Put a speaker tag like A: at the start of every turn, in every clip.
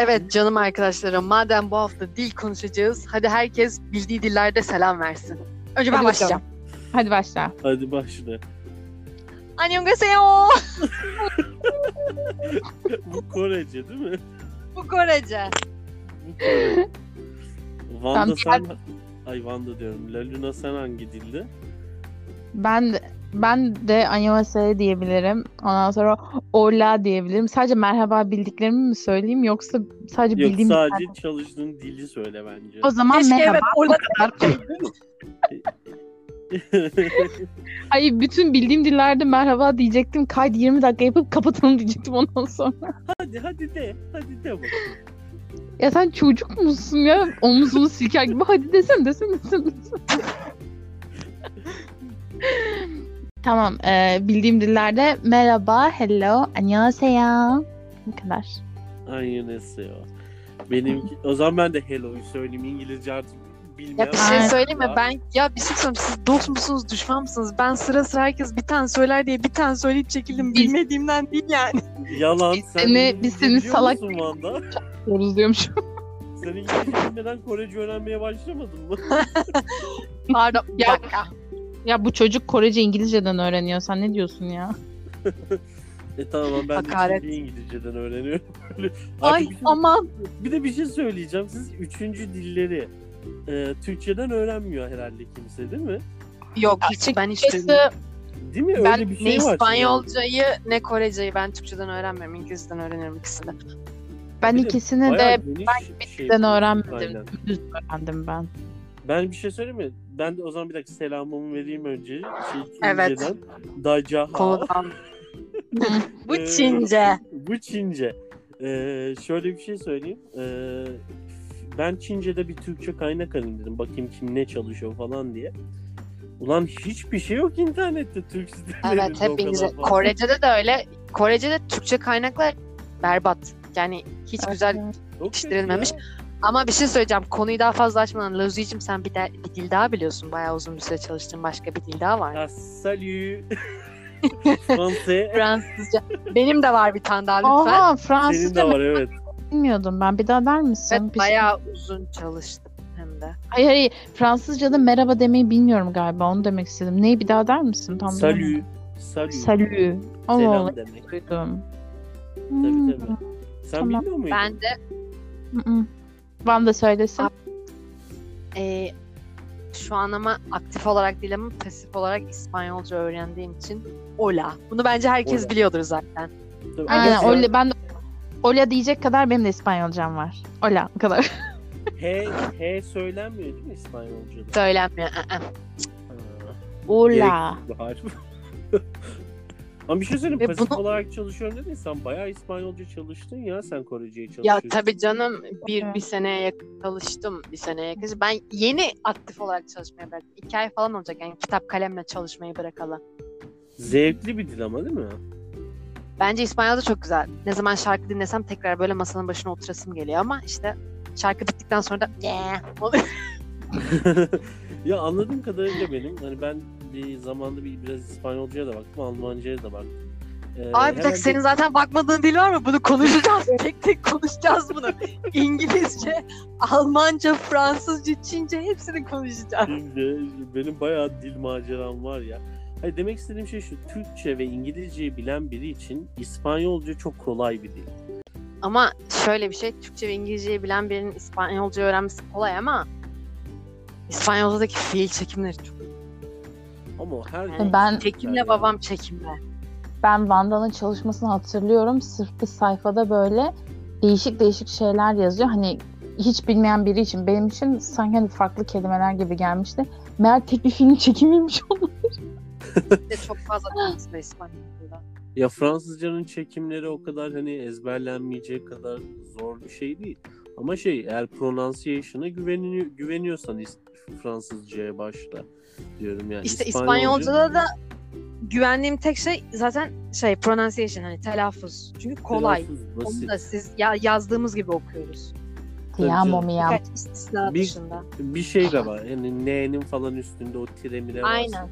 A: Evet canım arkadaşlarım madem bu hafta dil konuşacağız hadi herkes bildiği dillerde selam versin. Önce ben
B: Hadi
A: başlayacağım.
B: Hadi başla.
C: Hadi başla.
A: Annyeonghaseyo.
C: Bu Korece değil mi?
A: Bu Korece.
C: Bu. Vanda sen... Ay Vanda diyorum. La Luna sen hangi dilde?
B: Ben ben de annyeonghaseyo diyebilirim. Ondan sonra hola diyebilirim. Sadece merhaba bildiklerimi mi söyleyeyim yoksa sadece
C: Yok
B: bildiğim
C: sadece çalıştığın dili söyle bence.
B: O zaman
A: Keşke
B: merhaba.
A: evet orada
B: Ay bütün bildiğim dillerde merhaba diyecektim. Kaydı 20 dakika yapıp kapatalım diyecektim ondan sonra.
C: hadi hadi de. Hadi de bak.
B: Ya sen çocuk musun ya? Omuzunu silker gibi hadi desene desene desene. desene. Tamam. e, bildiğim dillerde merhaba, hello, annyeonghaseyo. Bu kadar.
C: Aynen o. Benim o zaman ben de hello'yu söyleyeyim İngilizce artık bilmeyen.
A: Ya bir şey söyleyeyim mi? Ben ya bir şey söyleyeyim. Siz dost musunuz, düşman mısınız? Ben sıra sıra herkes bir tane söyler diye bir tane söyleyip çekildim.
B: Biz-
A: Bilmediğimden değil yani.
C: Yalan.
B: Biz
C: sen
B: seni- biz seni salak-? Diyoruz diyormuş.
C: Sen İngilizce bilmeden Korece öğrenmeye başlamadın mı?
A: Pardon.
B: Ya-. Ya bu çocuk Korece İngilizceden öğreniyor. Sen ne diyorsun ya?
C: E tamam ben
A: Hakaret.
C: de İngilizceden öğreniyorum.
A: Ay
C: bir, şey,
A: aman.
C: bir de bir şey söyleyeceğim. Siz üçüncü dilleri e, Türkçeden öğrenmiyor herhalde kimse değil mi?
A: Yok hiç ben hiç duymadım.
C: Değil mi?
B: Ben
C: Öyle bir şey
A: Ne
C: var. şimdi.
A: İspanyolcayı ne Koreceyi ben Türkçeden öğrenmiyorum. İngilizceden öğreniyorum ikisini.
B: ben
C: Bir de
B: ikisini de
C: geniş
B: ben
C: şey.
B: öğrenmedim.
C: Aynen.
B: Düz öğrendim ben.
C: Ben bir şey söyleyeyim mi? Ben de o zaman bir dakika selamımı vereyim önce. Şey,
A: Evet.
C: Çince'den. Dacaha.
A: Konudan. Bu
C: Ee,
A: Çince.
C: Bu Çince. Ee, şöyle bir şey söyleyeyim. Ee, ben Çince'de bir Türkçe kaynak alayım dedim. Bakayım kim ne çalışıyor falan diye. Ulan hiçbir şey yok internette Türk sitelerinde
A: Evet hep İngilizce. Korece'de de öyle. Korece'de Türkçe kaynaklar berbat. Yani hiç güzel yetiştirilmemiş.
C: ya.
A: Ama bir şey söyleyeceğim. Konuyu daha fazla açmadan Lözi'cim sen bir, de, bir dil daha biliyorsun. Bayağı uzun bir süre çalıştığın başka bir dil daha var.
C: Ah, salut. Fransız.
A: Fransızca. Benim de var bir tane daha lütfen.
B: Aha
C: Senin
B: Fransızca
C: de
B: mı
C: var evet.
B: bilmiyordum ben. Bir daha der misin?
A: Evet,
B: Bir şey-
A: bayağı uzun çalıştım hem de.
B: Hayır hayır. Fransızca'da merhaba demeyi bilmiyorum galiba. Onu demek istedim. Neyi bir daha der misin? Tam.
C: Salut. Salut.
B: Allah
C: Selam demek.
B: Duydum.
C: Tabii tabii. Sen
B: Tamam.
C: bilmiyor muydun?
A: Ben de
B: Hı-hı. Van da söylesin.
A: Aa, e, şu an ama aktif olarak değil ama pasif olarak İspanyolca öğrendiğim için Ola. Bunu bence herkes
C: Ola.
A: biliyordur zaten.
B: Aynen. Ola, ben de Ola diyecek kadar benim de İspanyolcam var. Ola o kadar.
C: H, H söylenmiyor değil mi İspanyolca'da?
A: Söylenmiyor.
C: Ha,
B: Ola.
C: Ama bir şey söyleyeyim
A: Ve
C: pasif
A: bunu-
C: olarak çalışıyorum dedin sen bayağı İspanyolca çalıştın ya sen Korece'yi
A: Ya
C: çalışıyorsun.
A: tabii canım bir bir seneye yakın çalıştım. Bir seneye yakın. Ben yeni aktif olarak çalışmaya bıraktım. İki ay falan olacak yani kitap kalemle çalışmayı bırakalı.
C: Zevkli bir dil ama değil mi?
A: Bence İspanyolca çok güzel. Ne zaman şarkı dinlesem tekrar böyle masanın başına oturasım geliyor ama işte şarkı bittikten sonra da "Yeah"
C: ya anladığım kadarıyla benim hani ben bir zamanda bir biraz İspanyolcaya da baktım, Almancaya da baktım. Ee,
A: Abi bir dakika senin zaten bakmadığın dil var mı? Bunu konuşacağız. tek tek konuşacağız bunu. İngilizce, Almanca, Fransızca, Çince hepsini konuşacağız.
C: Şimdi benim bayağı dil maceram var ya. Hayır, demek istediğim şey şu. Türkçe ve İngilizceyi bilen biri için İspanyolca çok kolay bir dil.
A: Ama şöyle bir şey, Türkçe ve İngilizceyi bilen birinin İspanyolca öğrenmesi kolay ama İspanyolcadaki fiil çekimleri çok.
C: Ama o her
A: Yani
B: Ben-
A: Çekimle
C: Yani.
A: babam çekimle.
B: Ben Vanda'nın çalışmasını hatırlıyorum. Sırf bir sayfada böyle değişik değişik şeyler yazıyor. Hani hiç bilmeyen biri için benim için sanki hani farklı kelimeler gibi gelmişti. Meğer tek bir filmin çekimiymiş
A: de çok fazla aslında İspanyolca'da.
C: Ya Fransızcanın çekimleri o kadar hani ezberlenmeyecek kadar zor bir şey değil. Ama şey eğer pronunciation'a güveniyor, güveniyorsan Fransızcaya başla diyorum yani.
A: İşte
C: İspanyolca-
A: İspanyolca'da da güvendiğim tek şey zaten şey pronunciation hani telaffuz. Çünkü kolay.
C: Telaffuz
A: Onu da siz ya yazdığımız gibi okuyoruz.
B: Te amo
C: canım.
B: mi amo.
A: Birkaç istisna
C: Bir-
A: dışında.
C: Bir şey de var. Yani N'nin falan üstünde o tire mire varsa
A: Aynen.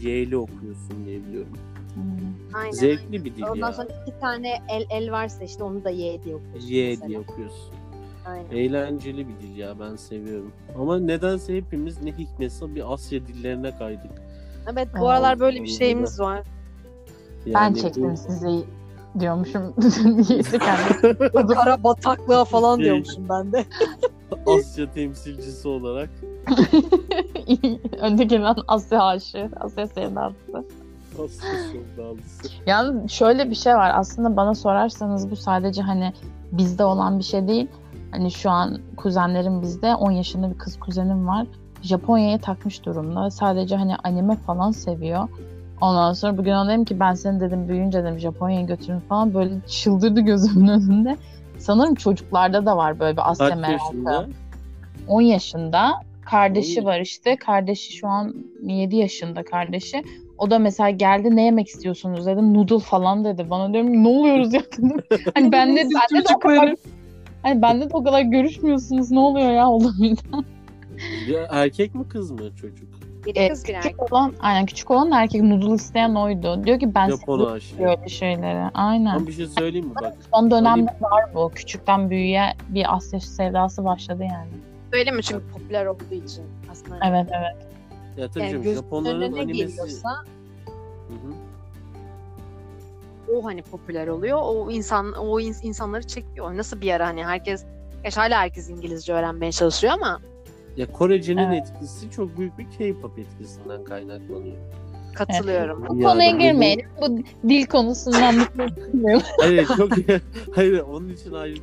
C: Y'li okuyorsun diye biliyorum.
B: Hmm.
A: Aynen.
C: Zevkli bir dil
A: Ondan
C: ya.
A: sonra iki tane el el varsa işte onu da Y diye okuyorsun.
C: Y
A: mesela.
C: diye okuyorsun.
A: Aynen.
C: Eğlenceli bir dil ya ben seviyorum. Ama nedense hepimiz ne hikmetse bir Asya dillerine kaydık.
A: Evet
B: Aa,
A: bu aralar böyle bir şeyimiz var.
B: Ben
C: Yani
B: çektim
C: bu-
B: sizi diyormuşum. Niyeyse kendim.
A: Kara bataklığa falan
C: Şey-
A: diyormuşum ben de.
C: Asya temsilcisi olarak
B: Önde gelen Asya aşığı, Asya sevdası.
C: Asya sevdalısı.
B: Yani şöyle bir şey var. Aslında bana sorarsanız bu sadece hani bizde olan bir şey değil. Hani şu an kuzenlerim bizde 10 yaşında bir kız kuzenim var. Japonya'ya takmış durumda. Sadece hani anime falan seviyor. Ondan sonra bugün ona dedim ki ben seni dedim büyüyünce dedim Japonya'ya götürün falan böyle çıldırdı gözümün önünde. Sanırım çocuklarda da var böyle bir Asya
C: Kaç
B: merakı.
C: yaşında?
B: 10 yaşında. Kardeşi var işte. Kardeşi şu an 7 yaşında kardeşi. O da mesela geldi ne yemek istiyorsunuz dedim. Noodle falan dedi. Bana diyorum ne oluyoruz ya dedim. Hani bende, bende de o kadar. Hani bende de o kadar görüşmüyorsunuz. Ne oluyor ya olamıyor.
C: Ya erkek mi kız mı çocuk?
A: Biri
B: Ee,
A: kız bir erkek.
B: küçük olan, aynen küçük olan erkek noodle isteyen oydu. Diyor ki ben seviyorum böyle şeyleri. Aynen.
C: Ama bir şey söyleyeyim mi bak.
B: Son dönemde var bu. Küçükten büyüğe bir Asya sevdası başladı yani.
A: Öyle mi? Çünkü popüler olduğu için aslında.
B: Evet evet.
C: Ya tabii
A: Yani
C: canım, Japonların animesi.
A: geliyorsa
C: Hı hı.
A: O hani popüler oluyor. O insan o ins- insanları çekiyor. Nasıl bir ara hani herkes Gerçi hala herkes İngilizce öğrenmeye çalışıyor ama
C: Ya Kore'cinin
B: Evet.
C: etkisi çok büyük bir K-pop etkisinden kaynaklanıyor.
A: katılıyorum.
B: Bu
C: Yani
B: konuya girmeyelim. Bu dil konusundan bir
C: Hayır çok hayır onun için ayrı.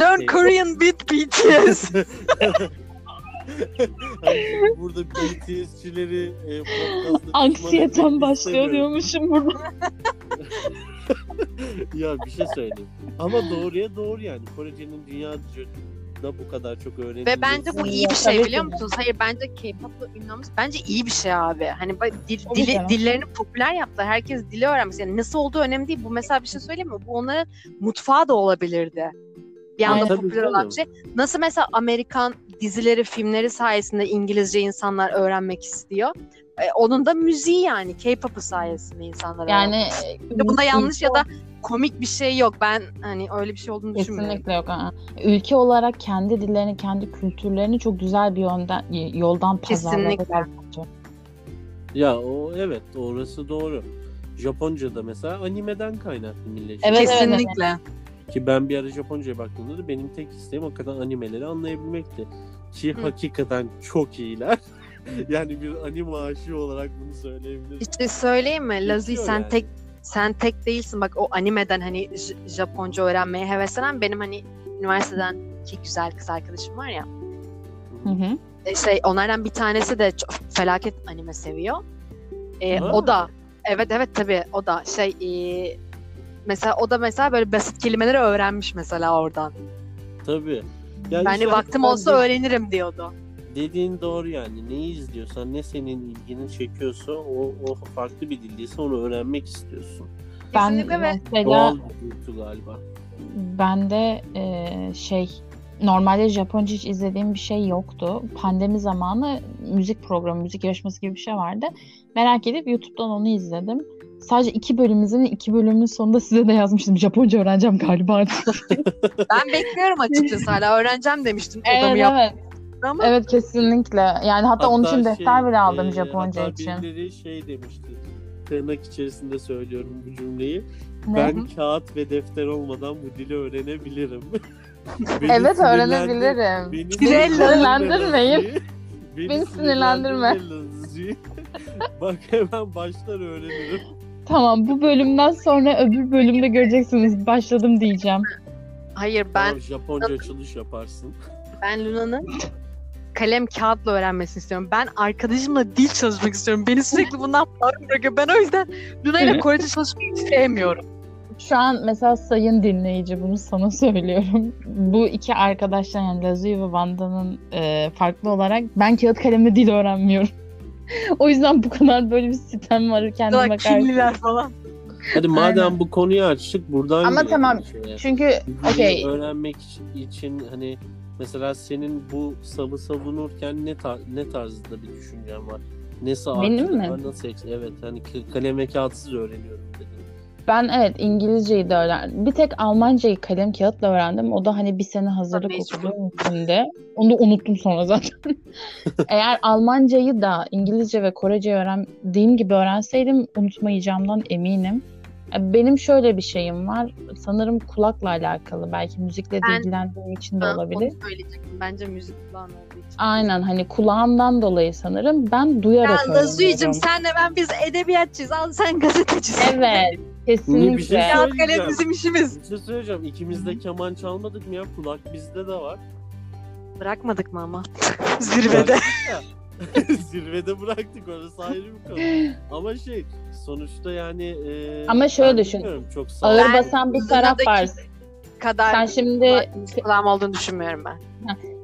A: Learn. Korean with BTS.
C: Hani burada BTS'çileri e,
B: Anksiyeten başlıyor diyormuşum burada.
C: ya bir şey söyleyeyim. Ama doğruya doğru yani. Kore'nin dünya da bu kadar çok öğrenilmesi.
A: Ve bence bu iyi bir şey biliyor musunuz? Hayır bence K-pop'la ünlü olması bence iyi bir şey abi. Hani dil, dili, dillerini popüler yaptılar. Herkes dili öğrenmiş. Yani nasıl olduğu önemli değil. Bu mesela bir şey söyleyeyim mi? Bu onların mutfağı da olabilirdi. Bir anda
B: Aynen.
C: Tabii
A: popüler olan bir şey. Nasıl mesela Amerikan dizileri, filmleri sayesinde İngilizce insanlar öğrenmek istiyor. E, onun da müziği yani K-pop'u sayesinde insanlar
B: Yani
A: öğrenmek. Bunda yanlış ya da komik bir şey yok. Ben hani öyle bir şey olduğunu düşünmüyorum.
B: Kesinlikle yok. aa. Ülke olarak kendi dillerini, kendi kültürlerini çok güzel bir yönden, yoldan pazarladılar.
A: Kesinlikle.
B: bence.
C: Ya o evet orası doğru. Japonca'da mesela animeden kaynaklı millet.
B: Evet, evet,
A: Kesinlikle.
C: Ki ben bir ara Japonca'ya baktığımda da benim tek isteğim hakikaten animeleri anlayabilmekti. Ki
A: Hı.
C: hakikaten çok iyiler. yani bir anime aşığı olarak bunu söyleyebilirim.
A: İşte söyleyeyim mi? Lazi sen
C: yani.
A: tek sen tek değilsin. Bak o animeden hani Japonca öğrenmeye heveslenen benim hani üniversiteden iki güzel kız arkadaşım var ya.
B: Hı hı.
A: E, şey onlardan bir tanesi de çok felaket anime seviyor. E,
C: Ha.
A: o da evet evet tabii o da şey e, mesela o da mesela böyle basit kelimeleri öğrenmiş mesela oradan.
C: Tabii. Ya
A: ben
C: işte
A: vaktim olsa
C: de-
A: öğrenirim diyordu.
C: Dediğin doğru yani. Neyi izliyorsan, ne senin ilgini çekiyorsa o, o farklı bir dildeyse onu öğrenmek istiyorsun.
B: Ben
A: Kesinlikle
B: mesela
C: Doğal bir dürtü galiba.
B: ben de e, şey normalde Japonca hiç izlediğim bir şey yoktu. Pandemi zamanı müzik programı, müzik yarışması gibi bir şey vardı. Merak edip YouTube'dan onu izledim. Sadece iki bölüm izledim. iki bölümün sonunda size de yazmıştım. Japonca öğreneceğim galiba artık.
A: ben bekliyorum açıkçası hala öğreneceğim demiştim.
B: evet,
A: Odamı
B: evet.
A: ama
B: Evet kesinlikle. Yani hatta, onun için defter bile aldım
C: e,
B: Japonca
C: hatta
B: için.
C: birileri şey demişti. Tırnak içerisinde söylüyorum bu cümleyi.
B: Ne?
C: Ben kağıt ve defter olmadan bu dili öğrenebilirim. Beni
B: Evet öğrenebilirim.
C: Beni
B: Sinirlendirmeyin.
C: Beni,
B: Beni sinirlendirme.
C: sinirlendirme. Bak hemen başlar öğrenirim.
B: Tamam bu bölümden sonra öbür bölümde göreceksiniz. Başladım diyeceğim.
A: hayır ben
C: Tamam, Japonca açılış yaparsın.
A: Ben Luna'nın kalem kağıtla öğrenmesini istiyorum. Ben arkadaşımla dil çalışmak istiyorum. Beni sürekli bundan mahrum bırakıyor. Ben o yüzden Luna ile Korece çalışmayı sevmiyorum.
B: Şu an mesela sayın dinleyici bunu sana söylüyorum. Bu iki arkadaşlar yani Lazuyu ve Vanda'nın e, farklı olarak ben kağıt kalemle dil öğrenmiyorum. o yüzden bu kadar böyle bir sitem var kendime
A: Daha
B: karşı.
A: kimliler falan.
C: Hadi madem
B: Aynen.
C: bu konuyu açtık buradan
B: Ama tamam,
C: şeye.
B: Çünkü okey
C: öğrenmek için hani mesela senin bu savı savunurken ne tar- ne tarzda bir düşüncen var? Ne saati
B: Benim mi?
C: var, nasıl Evet hani k- kalem ve kağıtsız öğreniyorum dedim.
B: Ben evet İngilizceyi de öğrendim. Bir tek Almancayı kalem kağıtla öğrendim. O da hani bir sene hazırlık okuduğum için de. Onu da unuttum sonra zaten. Eğer Almancayı da İngilizce ve Koreceyi öğrendiğim gibi öğrenseydim unutmayacağımdan eminim. Benim şöyle bir şeyim var. Sanırım kulakla alakalı. Belki müzikle de
A: Ben-
B: ilgilendiğim için de olabilir.
A: Onu söyleyecektim. Bence müzik kulağın olduğu için.
B: Aynen hani kulağımdan dolayı sanırım ben duyarak
A: Ya Lazu'cum
B: öğreniyorum.
A: senle ben biz edebiyatçıyız. Al sen gazetecisin.
B: Evet
C: Bir
B: kesinlikle.
C: şey
A: Kağıt kalem
C: söyleyeceğim.
A: bizim işimiz.
C: Bir şey söyleyeceğim. İkimiz de keman çalmadık mı ya? Kulak bizde de var.
A: Bırakmadık mı ama? Zirvede.
C: Zirvede bıraktık orası ayrı bir konu. Ama şey sonuçta yani e,
B: Ama şöyle
C: ben
B: düşün.
C: bilmiyorum, Çok sağ
B: Ağır basan bir taraf var.
A: Kadar
B: Sen şimdi
A: kulağım olduğunu düşünmüyorum ben.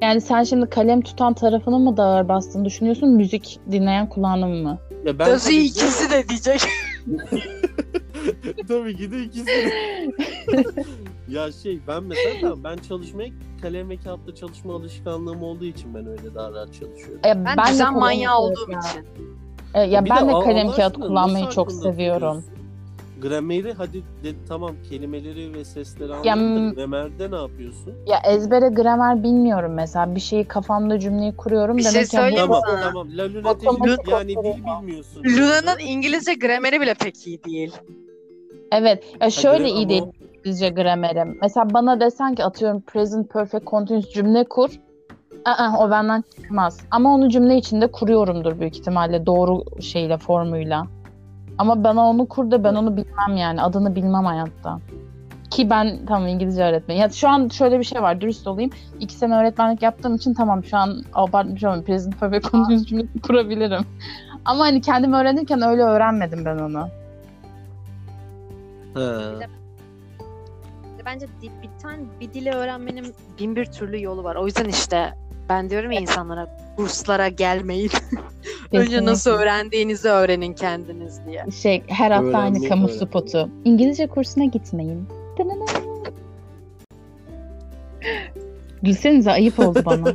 B: yani sen şimdi kalem tutan tarafını mı da ağır bastığını düşünüyorsun, müzik dinleyen kulağının mı?
C: Ya ben tabii ki-
A: ikisi de diyecek.
C: Tabii ki de ikisi. de. ya şey ben mesela tamam, ben çalışmaya kalem ve kağıtla çalışma alışkanlığım olduğu için ben öyle daha rahat çalışıyorum.
B: E,
A: Ben,
B: de
A: düzen manyağı olduğum
B: ya.
A: için.
B: E, ya
C: Bir
B: ben de
C: Allah
B: kalem kağıt kullanmayı çok seviyorum.
C: tutuyorsun? Grameri hadi de, tamam kelimeleri ve sesleri
B: m-
C: gramerde ne yapıyorsun?
B: Ya ezbere gramer bilmiyorum mesela. Bir şeyi kafamda cümleyi kuruyorum.
A: Bir şey
B: Demek bu-
A: söyleyeyim mi
C: Tamam
A: sana?
C: tamam. La lunatic
B: Otomatik
C: yani dil bilmiyorsun.
A: Luna'nın İngilizce grameri bile pek iyi değil.
B: Evet. Ya şöyle iyi değil İngilizce gramerim. Mesela bana desen ki atıyorum present perfect continuous cümle kur. Aa, o benden çıkmaz. Ama onu cümle içinde kuruyorumdur büyük ihtimalle doğru şeyle formuyla. Ama bana onu kur da ben onu bilmem yani. Adını bilmem hayatta. Ki ben tamam İngilizce öğretmenim. Ya şu an şöyle bir şey var dürüst olayım. İki sene öğretmenlik yaptığım için tamam şu an abartmış olmayayım. Present perfect continuous cümle kurabilirim. Ama hani kendim öğrenirken öyle öğrenmedim ben onu.
C: Ha.
A: Bence dil, bir tane bir dili öğrenmenin bin bir türlü yolu var. O yüzden işte ben diyorum ya insanlara kurslara gelmeyin. Önce
B: Kesinlikle.
A: nasıl öğrendiğinizi öğrenin kendiniz diye.
B: Şey her hafta aynı
C: Öğrenmek,
B: kamu
C: öğrenmek.
B: spotu. İngilizce kursuna gitmeyin. Dınını. Gülsenize ayıp oldu bana.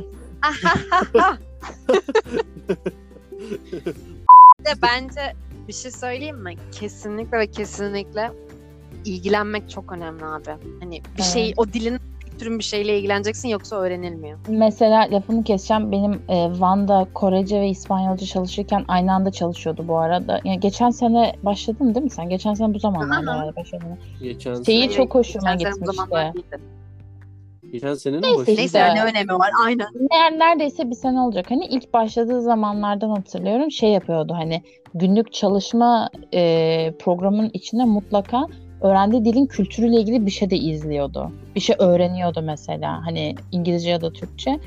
A: de bence bir şey söyleyeyim mi? Kesinlikle ve kesinlikle ilgilenmek çok önemli abi. Hani bir
B: Evet.
A: şey o dilin türün bir şeyle ilgileneceksin yoksa öğrenilmiyor.
B: Mesela lafını keseceğim. Benim e, Van'da Korece ve İspanyolca çalışırken aynı anda çalışıyordu bu arada. Yani geçen sene başladın değil mi sen? Geçen sene bu zamanlarda herhalde başladın.
C: Geçen
B: Şeyi
C: sene,
B: çok hoşuma
A: Geçen sene bu
B: gitmişti.
C: geçen senenin
B: Neyse
C: başı.
B: işte.
A: Neyse ne önemi var aynen.
B: Ne- neredeyse bir sene olacak. Hani ilk başladığı zamanlardan hatırlıyorum şey yapıyordu hani günlük çalışma e, programının içinde mutlaka öğrendiği dilin kültürüyle ilgili bir şey de izliyordu. Bir şey öğreniyordu mesela hani İngilizce ya da Türkçe.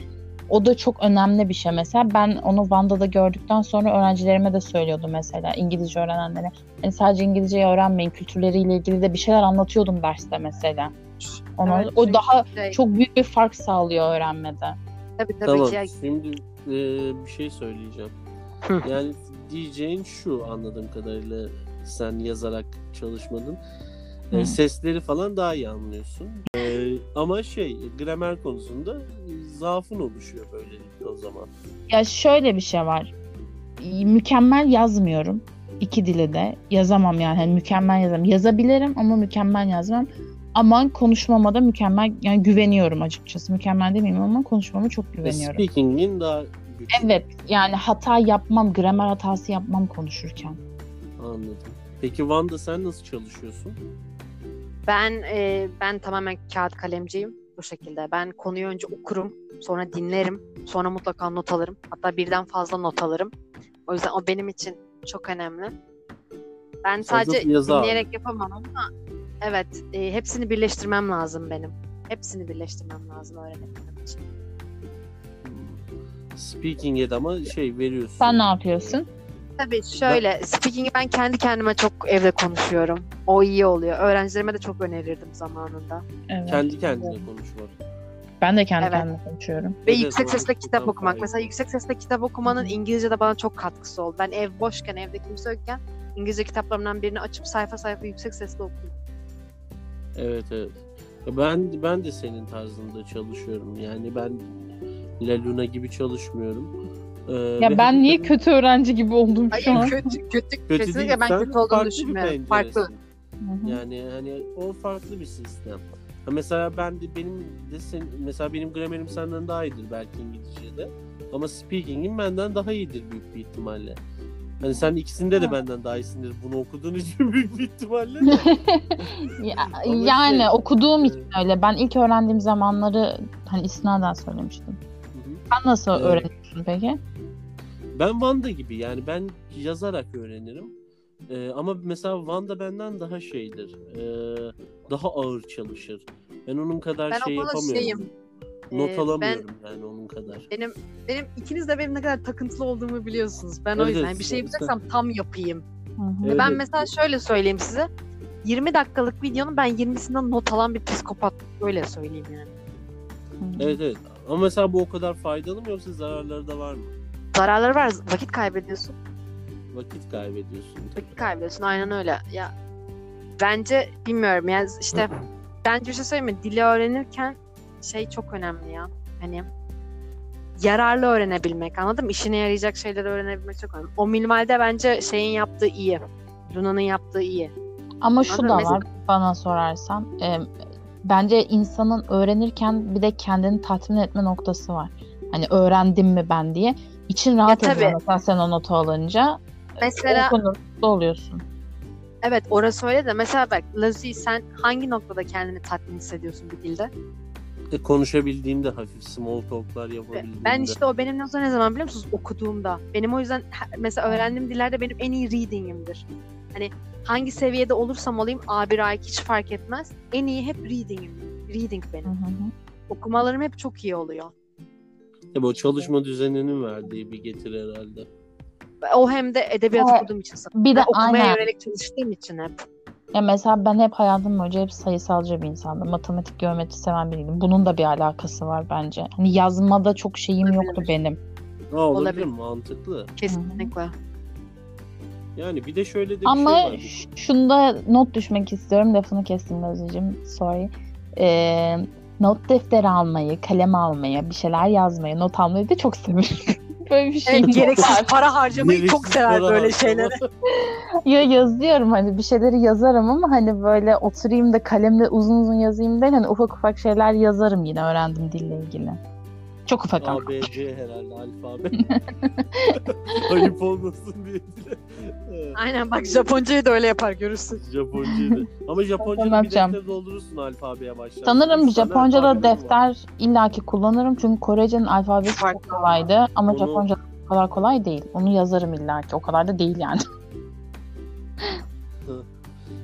B: O da çok önemli bir şey mesela. Ben onu Vanda'da gördükten sonra öğrencilerime de söylüyordum mesela İngilizce öğrenenlere. Hani sadece İngilizceyi öğrenmeyin, kültürleriyle ilgili de bir şeyler anlatıyordum derste mesela. Ona,
A: Evet,
B: o daha
A: şey-
B: çok büyük bir fark sağlıyor öğrenmede.
A: Tabii tabii
C: Tamam
A: ki.
C: şimdi e, bir şey söyleyeceğim. Yani diyeceğin şu anladığım kadarıyla sen yazarak çalışmadın. E,
B: Hı.
C: sesleri falan daha iyi anlıyorsun. E, ama şey gramer konusunda zaafın oluşuyor böylelikle o zaman.
B: Ya şöyle bir şey var. Mükemmel yazmıyorum. İki dili de. Yazamam yani. Hani mükemmel yazamam. Yazabilirim ama mükemmel yazmam. Ama konuşmama da mükemmel yani güveniyorum açıkçası. Mükemmel demeyeyim ama konuşmama çok
C: E,
B: güveniyorum.
C: speaking'in daha güçlü.
B: Evet yani hata yapmam, gramer hatası yapmam konuşurken.
C: Anladım. Peki Van'da sen nasıl çalışıyorsun?
A: Ben e, ben tamamen kağıt kalemciyim bu şekilde. Ben konuyu önce okurum, sonra dinlerim, sonra mutlaka not alırım. Hatta birden fazla not alırım. O yüzden o benim için çok önemli. Ben sadece
C: abi.
A: dinleyerek yapamam ama evet e, hepsini birleştirmem lazım benim. Hepsini birleştirmem lazım öğrenebilmem için.
C: Speaking'e de ama şey veriyorsun.
B: Sen ne yapıyorsun?
A: Tabii şöyle, speaking'i ben kendi kendime çok evde konuşuyorum. O iyi oluyor. Öğrencilerime de çok önerirdim zamanında.
B: Evet.
C: Kendi kendine konuşmak.
B: Ben de kendi
A: Evet.
B: kendime konuşuyorum.
A: Ve
C: Evet,
A: yüksek sesle kitap okumak.
C: faydalı.
A: Mesela yüksek sesle kitap okumanın İngilizce'de bana çok katkısı oldu. Ben ev boşken, evde kimse yokken İngilizce kitaplarımdan birini açıp sayfa sayfa yüksek sesle okuyordum.
C: Evet evet. Ben ben de senin tarzında çalışıyorum. Yani ben La Luna gibi çalışmıyorum. Ee,
B: Ya ben niye
C: hakikaten
B: kötü öğrenci gibi oldum şu an?
A: Hayır kötü, kötü,
C: kötü
A: kesinlikle
C: değil.
A: ben
C: Sen
A: kötü olduğunu düşünmüyorum. Farklı.
C: penceresin.
B: Hı hı.
C: Yani hani o farklı bir sistem. Ha mesela ben de benim de sen, mesela benim gramerim senden daha iyidir belki İngilizce'de. Ama speaking'im benden daha iyidir büyük bir ihtimalle. Hani sen ikisinde de benden daha iyisindir bunu okuduğun için büyük bir ihtimalle.
B: Ya- yani
C: şey,
B: okuduğum için
C: e,
B: öyle. Ben ilk öğrendiğim zamanları hani isnaden söylemiştim.
C: Hı hı.
B: Sen nasıl
C: Evet.
B: Öğreniyorsun peki?
C: Ben Wanda gibi yani ben yazarak öğrenirim. Ee, ama mesela Wanda benden daha şeydir. Ee, daha ağır çalışır. Ben onun kadar
A: Ben o
C: şey yapamıyorum.
A: şeyim.
C: Not
A: Ee,
C: alamıyorum yani onun kadar.
A: Benim benim ikiniz de benim ne kadar takıntılı olduğumu biliyorsunuz. Ben o
C: Evet,
A: yüzden
C: evet.
A: bir şey yapacaksam tam yapayım.
B: Hı hı.
C: Evet,
A: ben mesela şöyle söyleyeyim size. 20 dakikalık videonun ben 20'sinden not alan bir psikopat. Öyle söyleyeyim yani.
C: Evet evet. Ama mesela bu o kadar faydalı mı yoksa zararları da var mı?
A: Zararları var. Vakit kaybediyorsun.
C: Vakit kaybediyorsun.
A: Vakit kaybediyorsun. Aynen öyle. Ya bence bilmiyorum yani işte bence bir şey söyleyeyim mi? Dili öğrenirken şey çok önemli ya. Hani yararlı öğrenebilmek anladın mı? İşine yarayacak şeyleri öğrenebilmek çok önemli. O minimalde bence şeyin yaptığı iyi. Luna'nın yaptığı iyi.
B: Ama şu
A: Anladım.
B: da
A: Mesela-
B: var bana sorarsan. E, bence insanın öğrenirken bir de kendini tatmin etme noktası var. Hani öğrendim mi ben diye. İçin rahat
A: Ya
B: ediyor mesela sen o notu alınca.
A: Mesela
B: O oluyorsun.
A: evet orası öyle de mesela bak Lazi sen hangi noktada kendini tatmin hissediyorsun bir dilde?
C: E, konuşabildiğimde hafif small talk'lar yapabildiğimde.
A: Ben işte o benim ne zaman biliyor musunuz? Okuduğumda. Benim o yüzden mesela öğrendiğim dillerde benim en iyi reading'imdir. Hani hangi seviyede olursam olayım A1 A2 hiç fark etmez. En iyi hep reading'im. Reading benim.
B: hı hı.
A: Okumalarım hep çok iyi oluyor.
C: Tabii o çalışma düzeninin verdiği bir getiri herhalde.
A: O hem de edebiyat
B: Evet.
A: okuduğum için sanırım.
B: Bir de
A: okumaya
B: aynen.
A: yönelik çalıştığım için hep.
B: Ya mesela ben hep hayatım boyunca hep sayısalcı bir insandım. Matematik, geometri seven biriydim. Bunun da bir alakası var bence. Hani yazmada çok şeyim
A: Olabilir.
B: yoktu benim.
C: Ha, olabilir,
A: Olabilir.
C: mantıklı.
A: Kesinlikle.
C: Yani bir de şöyle de bir
B: Ama
C: şey var.
B: ş- şunda not düşmek istiyorum. Lafını kestim Özleciğim. Sorry. Ee, not defteri almayı, kalem almayı, bir şeyler yazmayı, not almayı da çok severim. Böyle bir şey
A: Evet, gereksiz
B: var.
A: para harcamayı
C: Gereksiz
A: çok sever böyle şeyleri.
B: Ya yazıyorum hani bir şeyleri yazarım ama hani böyle oturayım da kalemle uzun uzun yazayım değil hani ufak ufak şeyler yazarım yine öğrendim dille ilgili. Çok ufak ama.
C: A, B, C herhalde alfabe. Ayıp olmasın diye. Evet,
A: Aynen bak Japoncayı da öyle yapar görürsün.
C: Japoncayı da. Ama Japonca'da bir
B: yapacağım.
C: defter doldurursun alfabeye başlarsan.
B: Sanırım Japonca'da
C: alfabemiz var.
B: defter illaki kullanırım çünkü Korece'nin alfabesi çok
A: Farklı.
B: kolaydı ama
C: Onu-
B: Japonca o kadar kolay değil. Onu yazarım illaki. O kadar da değil yani.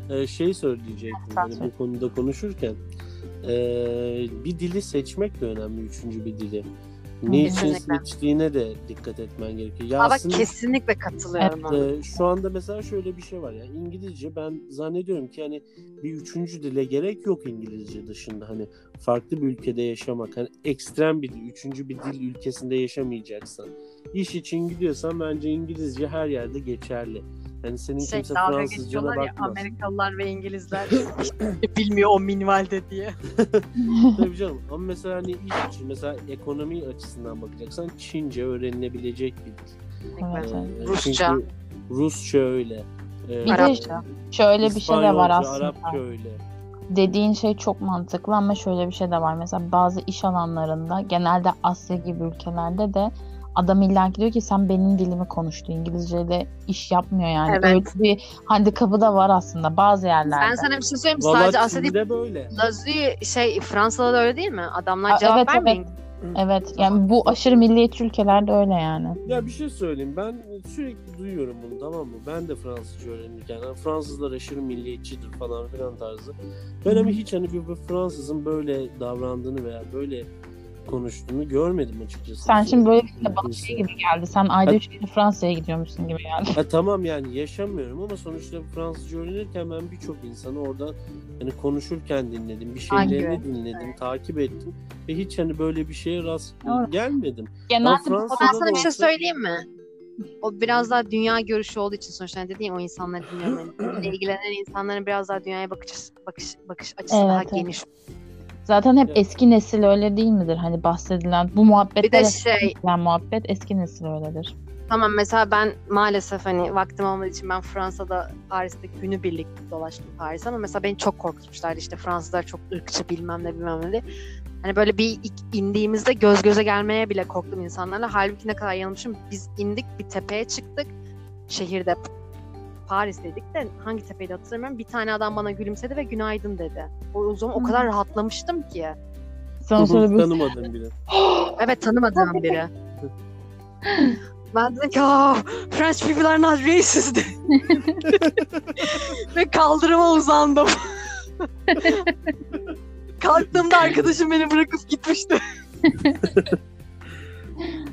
C: Ee, şey söyleyecektim hani
B: söyle.
C: bu konuda konuşurken. Ee, bir dili seçmek de önemli. Üçüncü bir dili. Ne için seçtiğine de dikkat etmen gerekiyor. Ya
A: Ama
C: aslında-
A: kesinlikle katılıyorum.
C: Ee, şu anda mesela şöyle bir şey var ya İngilizce ben zannediyorum ki hani bir üçüncü dile gerek yok İngilizce dışında hani farklı bir ülkede yaşamak hani ekstrem bir dil üçüncü bir dil ülkesinde yaşamayacaksan iş için gidiyorsan bence İngilizce her yerde geçerli. Yani senin
A: Şey
C: kimse Fransızcana
A: geçiyorlar ya
C: bakmaz.
A: Amerikalılar ve İngilizler bilmiyor o minvalde diye.
C: Tabii canım ama mesela hani iş için mesela ekonomi açısından bakacaksan Çince öğrenilebilecek bir dil.
B: Evet,
C: Ee.
A: Rusça.
C: Rusça öyle. Ee,
B: Bir de
A: Arapça.
B: Şöyle bir şey de var aslında.
C: Arapça öyle.
B: Dediğin şey çok mantıklı ama şöyle bir şey de var. Mesela bazı iş alanlarında genelde Asya gibi ülkelerde de adam illa ki diyor ki sen benim dilimi konuştu. İngilizceyle iş yapmıyor yani.
A: Evet.
B: Öyle bir handikapı da var aslında bazı yerlerde.
A: Ben sana bir şey söyleyeyim mi?
C: Valla
A: Sadece.
C: Çin'de böyle.
A: Lazı şey Fransa'da da öyle değil mi? Adamlar cevap
B: evet,
A: vermeyin.
B: Evet yani bu aşırı milliyetçi ülkelerde öyle yani.
C: Ya bir şey söyleyeyim ben sürekli duyuyorum bunu tamam mı? Ben de Fransızca öğrenirken yani Fransızlar aşırı milliyetçidir falan filan tarzı. Ben ama hiç hani bir, bir Fransızın böyle davrandığını veya böyle konuştuğunu görmedim açıkçası.
B: Sen şimdi böyle bir de bana şey gibi geldi. Sen ayda üç kere Fransa'ya gidiyormuşsun gibi geldi.
C: Ha, tamam yani yaşamıyorum ama sonuçta Fransızca öğrenirken ben birçok insanı orada hani konuşurken dinledim. Bir şeylerini
A: Hangi?
C: dinledim, takip ettim. Ve hiç hani böyle bir şeye rast
B: Doğru.
C: gelmedim.
B: Genelde
C: Fransa'da
A: ben sana bir şey söyleyeyim mi? O biraz daha dünya görüşü olduğu için sonuçta hani dediğim o insanları dinliyorum. Yani ilgilenen insanların biraz daha dünyaya bakış bakış bakış açısı
B: Evet,
A: daha
B: evet.
A: geniş.
B: Zaten hep
C: Evet.
B: eski nesil öyle değil midir? Hani bahsedilen bu
A: Bir
B: muhabbetler
A: de şey
B: yani muhabbet eski nesil öyledir.
A: tamam mesela ben maalesef hani vaktim olmadığı için ben Fransa'da Paris'te günübirlik dolaştım Paris ama mesela beni çok korkutmuşlardı işte Fransızlar çok ırkçı bilmem ne bilmem ne diye. Hani böyle bir ilk indiğimizde göz göze gelmeye bile korktum insanlarla. Halbuki ne kadar yanılmışım. Biz indik bir tepeye çıktık. Şehirde Paris'teydik de hangi tepeydi hatırlamıyorum. Bir tane adam bana gülümsedi ve günaydın dedi. O, o zaman o kadar rahatlamıştım ki.
B: Sonra sonra bir
C: Tanımadım bile.
A: Evet tanımadığım biri. ben dedim ki "Aa, French people are not racist. Ve kaldırıma uzandım. Kalktığımda arkadaşım beni bırakıp gitmişti.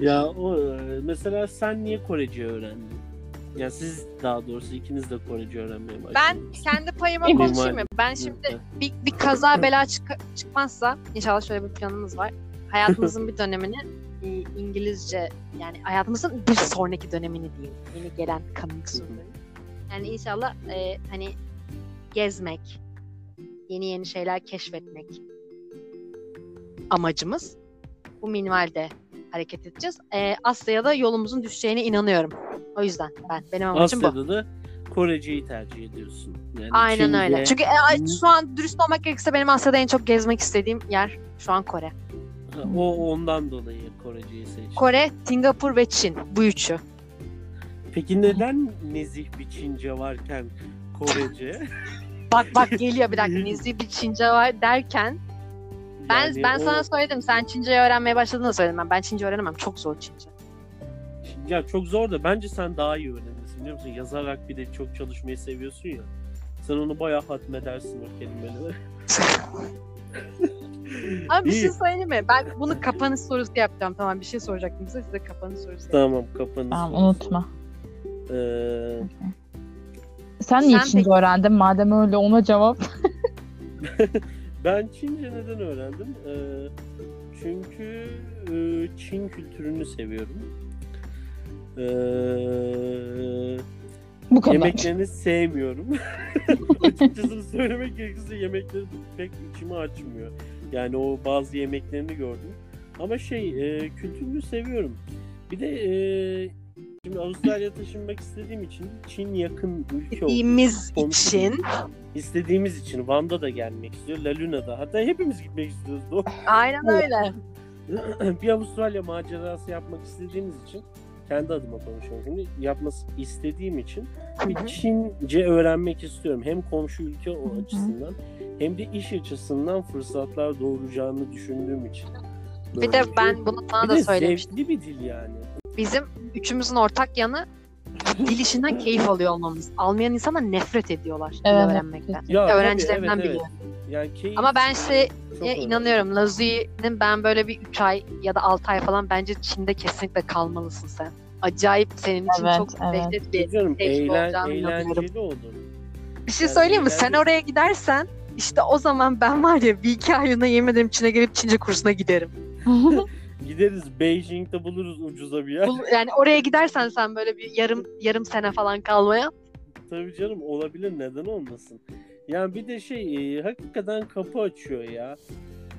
C: Ya o e, mesela sen niye Korece öğrendin? Ya siz daha doğrusu ikiniz de Korece öğrenmeye başladınız.
A: Ben kendi payıma konuşayım mı? Ben şimdi bir, bir kaza bela çık- çıkmazsa inşallah şöyle bir planımız var. Hayatımızın bir dönemini e, İngilizce yani hayatımızın bir sonraki dönemini diyeyim. Yeni gelen coming soon'u. Yani inşallah e, hani gezmek, yeni yeni şeyler keşfetmek amacımız. Bu minvalde hareket edeceğiz. E, Asya'ya da yolumuzun düşeceğine inanıyorum. O yüzden ben benim amacım bu.
C: Asya'da da Koreceyi tercih ediyorsun. Yani
A: Aynen
C: Çin'de-
A: öyle. Çünkü e, şu an dürüst olmak gerekirse benim Asya'da en çok gezmek istediğim yer şu an Kore.
C: Ha, o ondan dolayı Koreceyi seçtin.
A: Kore, Singapur ve Çin. Bu üçü.
C: Peki neden nezih bir Çince varken Korece?
A: Bak bak geliyor bir dakika. Nezih bir Çince var derken ben
C: Yani
A: ben
C: o-
A: sana söyledim. Sen Çince öğrenmeye başladığını söyledim ben. Ben Çince öğrenemem. Çok zor Çince.
C: Ya çok zor da bence sen daha iyi öğrenirsin biliyor musun? Yazarak bir de çok çalışmayı seviyorsun ya. Sen onu bayağı hatmedersin o kelimeleri.
A: Ama bir şey söyleyeyim mi? Ben bunu kapanış sorusu yapacağım. Tamam bir şey soracaktım size. Size kapanış sorusu yapacağım.
C: Tamam kapanış.
B: Tamam
C: sorusu.
B: unutma.
C: Ee,
B: Sen niye
A: Sen
B: Çince
A: peki-
B: öğrendin? Madem öyle ona cevap.
C: ben Çince neden öğrendim? Ee, çünkü e, Çin kültürünü seviyorum. Ee,
B: Bu kadar.
C: Yemeklerini sevmiyorum. Açıkçası söylemek gerekirse yemekleri pek içimi açmıyor. Yani o bazı yemeklerini gördüm. Ama şey e, kültürünü seviyorum. Bir de e, şimdi Avustralya taşınmak istediğim için Çin yakın ülke oldu.
A: İstediğimiz için.
C: İstediğimiz için Van'da da gelmek istiyor. La Luna'da. Hatta hepimiz gitmek istiyoruz. doğru.
A: Aynen öyle.
C: bir Avustralya macerası yapmak istediğimiz için kendi adıma konuşuyorum şimdi. Yapması istediğim için bir Çince öğrenmek istiyorum. Hem komşu ülke o açısından hem de iş açısından fırsatlar doğuracağını düşündüğüm için.
A: Bir
C: Böyle
A: de
C: şey.
A: ben bunu sana
C: bir
A: da
C: de
A: söylemiştim.
C: zevkli bir dil yani.
A: Bizim üçümüzün ortak yanı dil işinden keyif alıyor olmamız. Almayan insanlar nefret ediyorlar dil
B: Evet.
A: öğrenmekten.
C: Ya,
A: Öğrencilerimden
C: tabii, evet,
A: biliyorum.
C: evet. Yani keyif
A: Ama ben şey Ya
C: önemli.
A: inanıyorum. Lazui'nin ben böyle bir 3 ay ya da 6 ay falan bence Çin'de kesinlikle kalmalısın sen. Acayip senin için
B: Evet,
A: çok
B: evet.
A: dehşet bir tecrübe
C: eğlen, eğlenceli olur.
A: Bir şey
C: Yani
A: söyleyeyim mi? Sen oraya gidersen işte o zaman ben var ya bir iki aylığına yemin ederim Çin'e gelip Çince kursuna giderim.
C: Gideriz Beijing'de buluruz ucuza bir yer.
A: Yani oraya gidersen sen böyle bir yarım yarım sene falan kalmaya.
C: Tabii canım olabilir neden olmasın. Yani bir de şey e, hakikaten kapı açıyor ya.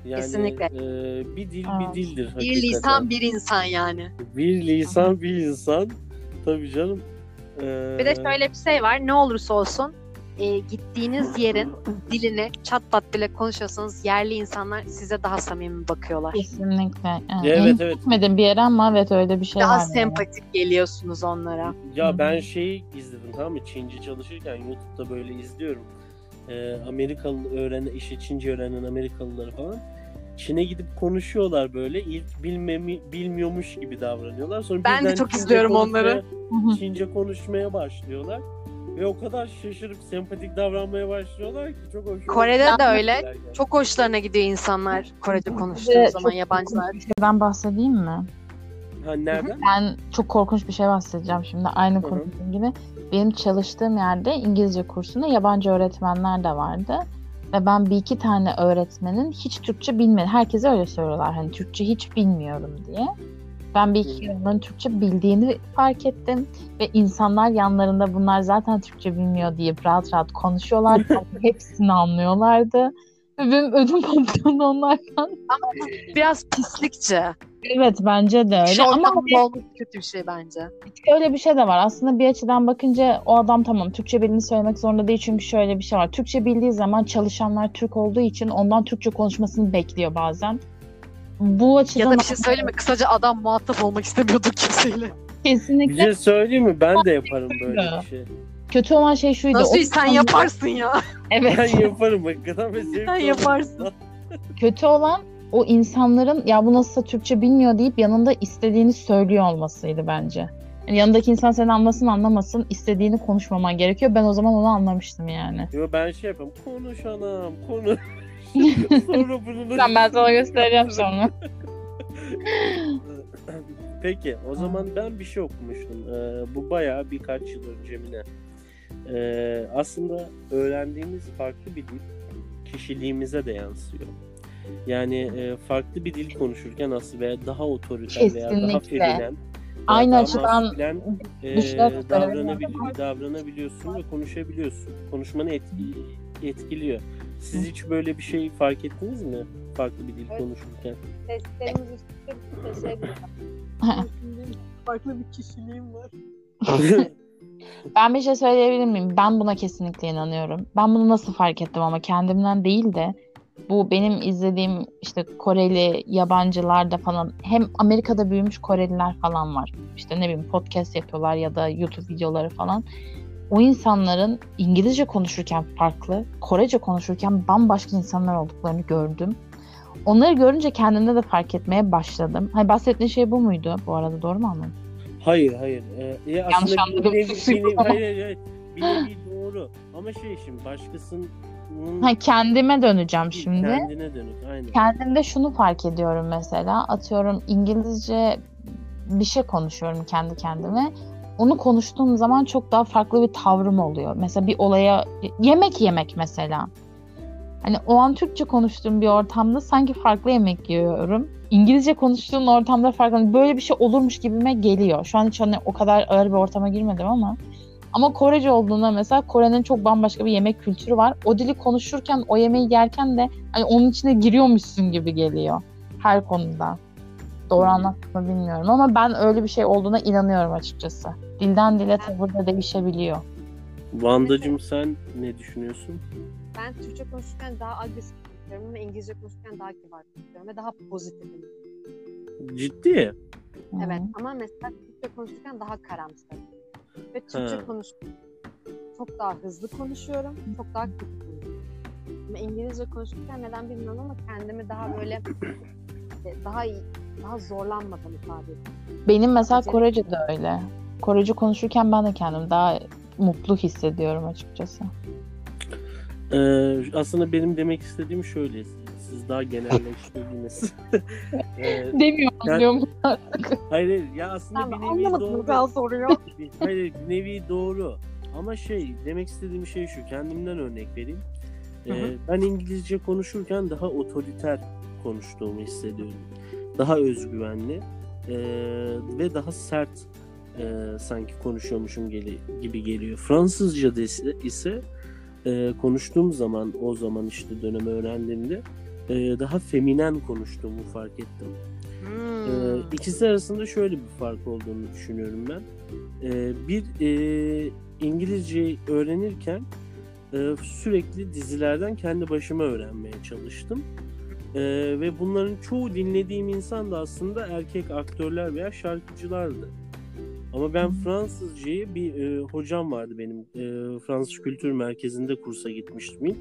C: Yani,
A: Kesinlikle.
C: e, bir dil
B: Evet.
C: bir dildir
A: Bir
C: hakikaten.
A: lisan bir insan yani.
C: Bir lisan bir insan. Tabii canım. E,
A: Bir de şöyle bir şey var. Ne olursa olsun e, gittiğiniz yerin dilini çat pat bile konuşuyorsanız yerli insanlar size daha samimi bakıyorlar.
B: Kesinlikle. Yani
C: Evet, evet.
B: gitmedim bir yere ama evet öyle bir şey
A: Daha
B: var. yani.
A: sempatik geliyorsunuz onlara.
C: Ya ben şeyi izledim tamam mı? Çince çalışırken YouTube'da böyle izliyorum. Ee, Amerikalı öğrenen, işte Çince öğrenen Amerikalıları falan. Çin'e gidip konuşuyorlar böyle. İlk bilmemi, bilmiyormuş gibi davranıyorlar. Sonra
A: Ben de çok
C: Çince
A: izliyorum onları.
C: Çince konuşmaya başlıyorlar. Ve o kadar şaşırıp sempatik davranmaya başlıyorlar ki çok hoş.
A: Kore'de de öyle. Çok hoşlarına gidiyor insanlar Korece konuştuğu zaman
B: çok
A: yabancılar.
B: bir şeyden bahsedeyim mi?
C: Ha nereden?
B: Ben çok korkunç bir şey bahsedeceğim şimdi aynı konuştuğum gibi. Benim çalıştığım yerde İngilizce kursunda yabancı öğretmenler de vardı. Ve ben bir iki tane öğretmenin hiç Türkçe bilmedi. Herkese öyle söylüyorlar hani Türkçe hiç bilmiyorum diye. Ben bir iki onların Türkçe bildiğini fark ettim. Ve insanlar yanlarında bunlar zaten Türkçe bilmiyor diye rahat rahat konuşuyorlar. Hepsini anlıyorlardı. Benim ödüm patlıyordu onlardan.
A: Biraz pislikçe.
B: Evet bence de öyle.
A: Şu
B: Ama
A: olmak kötü bir şey bence.
B: Şöyle bir şey de var. Aslında bir açıdan bakınca o adam tamam Türkçe bildiğini söylemek zorunda değil. Çünkü şöyle bir şey var. Türkçe bildiği zaman çalışanlar Türk olduğu için ondan Türkçe konuşmasını bekliyor bazen. Bu açıdan
A: Ya da bir şey söyleyeyim mi? Kısaca adam muhatap olmak istemiyordu kimseyle.
C: Bir
B: kesinlikle
C: şey söyleyeyim mi? Ben de yaparım böyle bir şey.
B: kötü olan şey şuydu.
A: Nasıl
B: O-
A: sen yaparsın ya?
B: Evet.
C: Ben yaparım hakikaten
A: Sen yaparsın.
B: kötü olan o insanların ya bu nasılsa Türkçe bilmiyor deyip yanında istediğini söylüyor olmasıydı bence. Yani yanındaki insan seni anlasın anlamasın istediğini konuşmaman gerekiyor. Ben o zaman onu anlamıştım yani.
C: Yo ben şey yapayım. Konuş anam konuş. Sonra bunu
B: Ben, ben sana göstereceğim sonra.
C: Peki o zaman ben bir şey okumuştum. Ee, bu bayağı birkaç yıl önce mi ne? Ee, aslında öğrendiğimiz farklı bir dil kişiliğimize de yansıyor. Yani e, farklı bir dil konuşurken aslında veya daha otoriter veya daha
B: Kesinlikle.
C: veya
B: Aynı
C: daha
B: açıdan
C: maskülen, e,
B: düşünerek
C: davranabili- davranabiliyorsun ve konuşabiliyorsun. Konuşmanı etki- etkiliyor. Siz hiç böyle bir şey fark ettiniz mi? Farklı bir dil
D: Evet.
C: konuşurken.
D: Seslerimiz üstünde şey.
A: Farklı bir kişiliğim var.
B: Ben bir şey söyleyebilir miyim? Ben buna kesinlikle inanıyorum. Ben bunu nasıl fark ettim ama kendimden değil de bu benim izlediğim işte Koreli yabancılar da falan hem Amerika'da büyümüş Koreliler falan var. İşte ne bileyim podcast yapıyorlar ya da YouTube videoları falan. O insanların İngilizce konuşurken farklı, Korece konuşurken bambaşka insanlar olduklarını gördüm. Onları görünce kendimde de fark etmeye başladım. Hani bahsettiğin şey bu muydu bu arada doğru mu anladım?
C: Hayır hayır. Ee, ya
B: Yanlış
C: aslında
B: anladım.
C: bir bir nevi- hayır, hayır, hayır. Bir nevi doğru. Ama şey şimdi başkasının
B: Ha, kendime döneceğim şimdi.
C: kendine dönük. Aynen.
B: Kendimde şunu fark ediyorum mesela. Atıyorum İngilizce bir şey konuşuyorum kendi kendime. Onu konuştuğum zaman çok daha farklı bir tavrım oluyor. Mesela bir olaya yemek yemek mesela. Hani o an Türkçe konuştuğum bir ortamda sanki farklı yemek yiyorum. İngilizce konuştuğum ortamda farklı. Hani Böyle bir şey olurmuş gibime geliyor. Şu an hiç hani o kadar ağır bir ortama girmedim ama. Ama Korece olduğunda mesela Kore'nin çok bambaşka bir yemek kültürü var. O dili konuşurken, o yemeği yerken de hani onun içine giriyormuşsun gibi geliyor. Her konuda. Doğru anlattım mı bilmiyorum ama ben öyle bir şey olduğuna inanıyorum açıkçası. Dilden dile tavır da değişebiliyor.
C: Vandacım sen ne düşünüyorsun?
A: Ben Türkçe konuşurken daha agresif konuşuyorum ama İngilizce konuşurken daha kibar konuşuyorum ve daha pozitifim.
C: Ciddi.
A: Evet
B: Hı.
A: ama mesela Türkçe konuşurken daha karamsarım. Ve Türkçe
C: Ha.
A: konuş çok daha hızlı konuşuyorum, çok daha kötü konuşuyorum. Ama İngilizce konuşurken neden bilmiyorum ama kendimi daha böyle daha iyi, daha zorlanmadan ifade ediyorum.
B: Benim mesela Korece de öyle. Korece konuşurken ben de kendimi daha mutlu hissediyorum açıkçası.
C: Ee, aslında benim demek istediğim şöyle. Siz daha genelleştirdiniz. ee,
B: Demiyorum
C: Ben-
B: biliyor musun?
C: hayır hayır. Ya aslında
A: Ben
C: bir nevi doğru.
A: ben soruyor.
C: Bir- Hayır bir nevi doğru. Ama şey demek istediğim şey şu. Kendimden örnek vereyim. Ee,
A: Hı hı.
C: ben İngilizce konuşurken daha otoriter konuştuğumu hissediyorum. Daha özgüvenli ee, ve daha sert ee, sanki konuşuyormuşum geli- gibi geliyor. Fransızca ise, ise ee, konuştuğum zaman o zaman işte dönemi öğrendiğimde ee, daha feminen konuştuğumu fark ettim.
A: Hmm.
C: Ee, ikisi arasında şöyle bir fark olduğunu düşünüyorum ben. Ee, bir e, İngilizce öğrenirken e, sürekli dizilerden kendi başıma öğrenmeye çalıştım. Ee, ve bunların çoğu dinlediğim insan da aslında erkek aktörler veya şarkıcılardı. Ama ben Fransızcayı bir e, hocam vardı benim e, Fransız Kültür Merkezi'nde kursa gitmiştim ilk.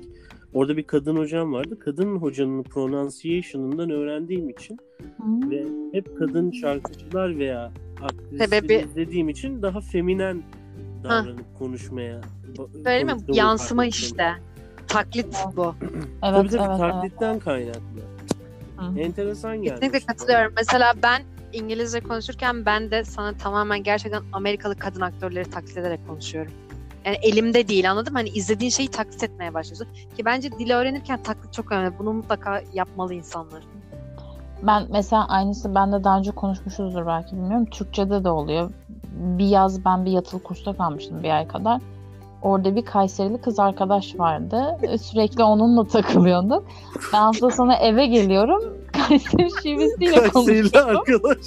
C: Orada bir kadın hocam vardı. Kadın hocanın pronunciation'ından öğrendiğim için ve hep kadın şarkıcılar veya aktrisleri
A: Sebebi-
C: izlediğim için daha feminen davranıp konuşmaya
A: Öyle mi?
C: konuştuğumu
A: Yansıma
C: fark ettim.
A: İşte. Taklit bu.
B: Evet,
C: Tabii tabii
B: evet, evet.
C: taklitten kaynaklı.
B: Hı.
C: Enteresan geldi.
A: Kesinlikle katılıyorum. Mesela ben İngilizce konuşurken ben de sana tamamen gerçekten Amerikalı kadın aktörleri taklit ederek konuşuyorum. Yani elimde değil anladın mı? Hani izlediğin şeyi taklit etmeye başlıyorsun. Ki bence dili öğrenirken taklit çok önemli. Bunu mutlaka yapmalı insanlar.
B: Ben mesela aynısı ben de daha önce konuşmuşuzdur belki bilmiyorum. Türkçe'de de oluyor. Bir yaz ben bir yatılı kursta kalmıştım bir ay kadar. Orada bir Kayserili kız arkadaş vardı. Sürekli onunla takılıyorduk. Ben hafta sonu eve geliyorum. Kayseri şivesiyle
C: Kayseri'li
B: konuşuyorum.
C: arkadaş.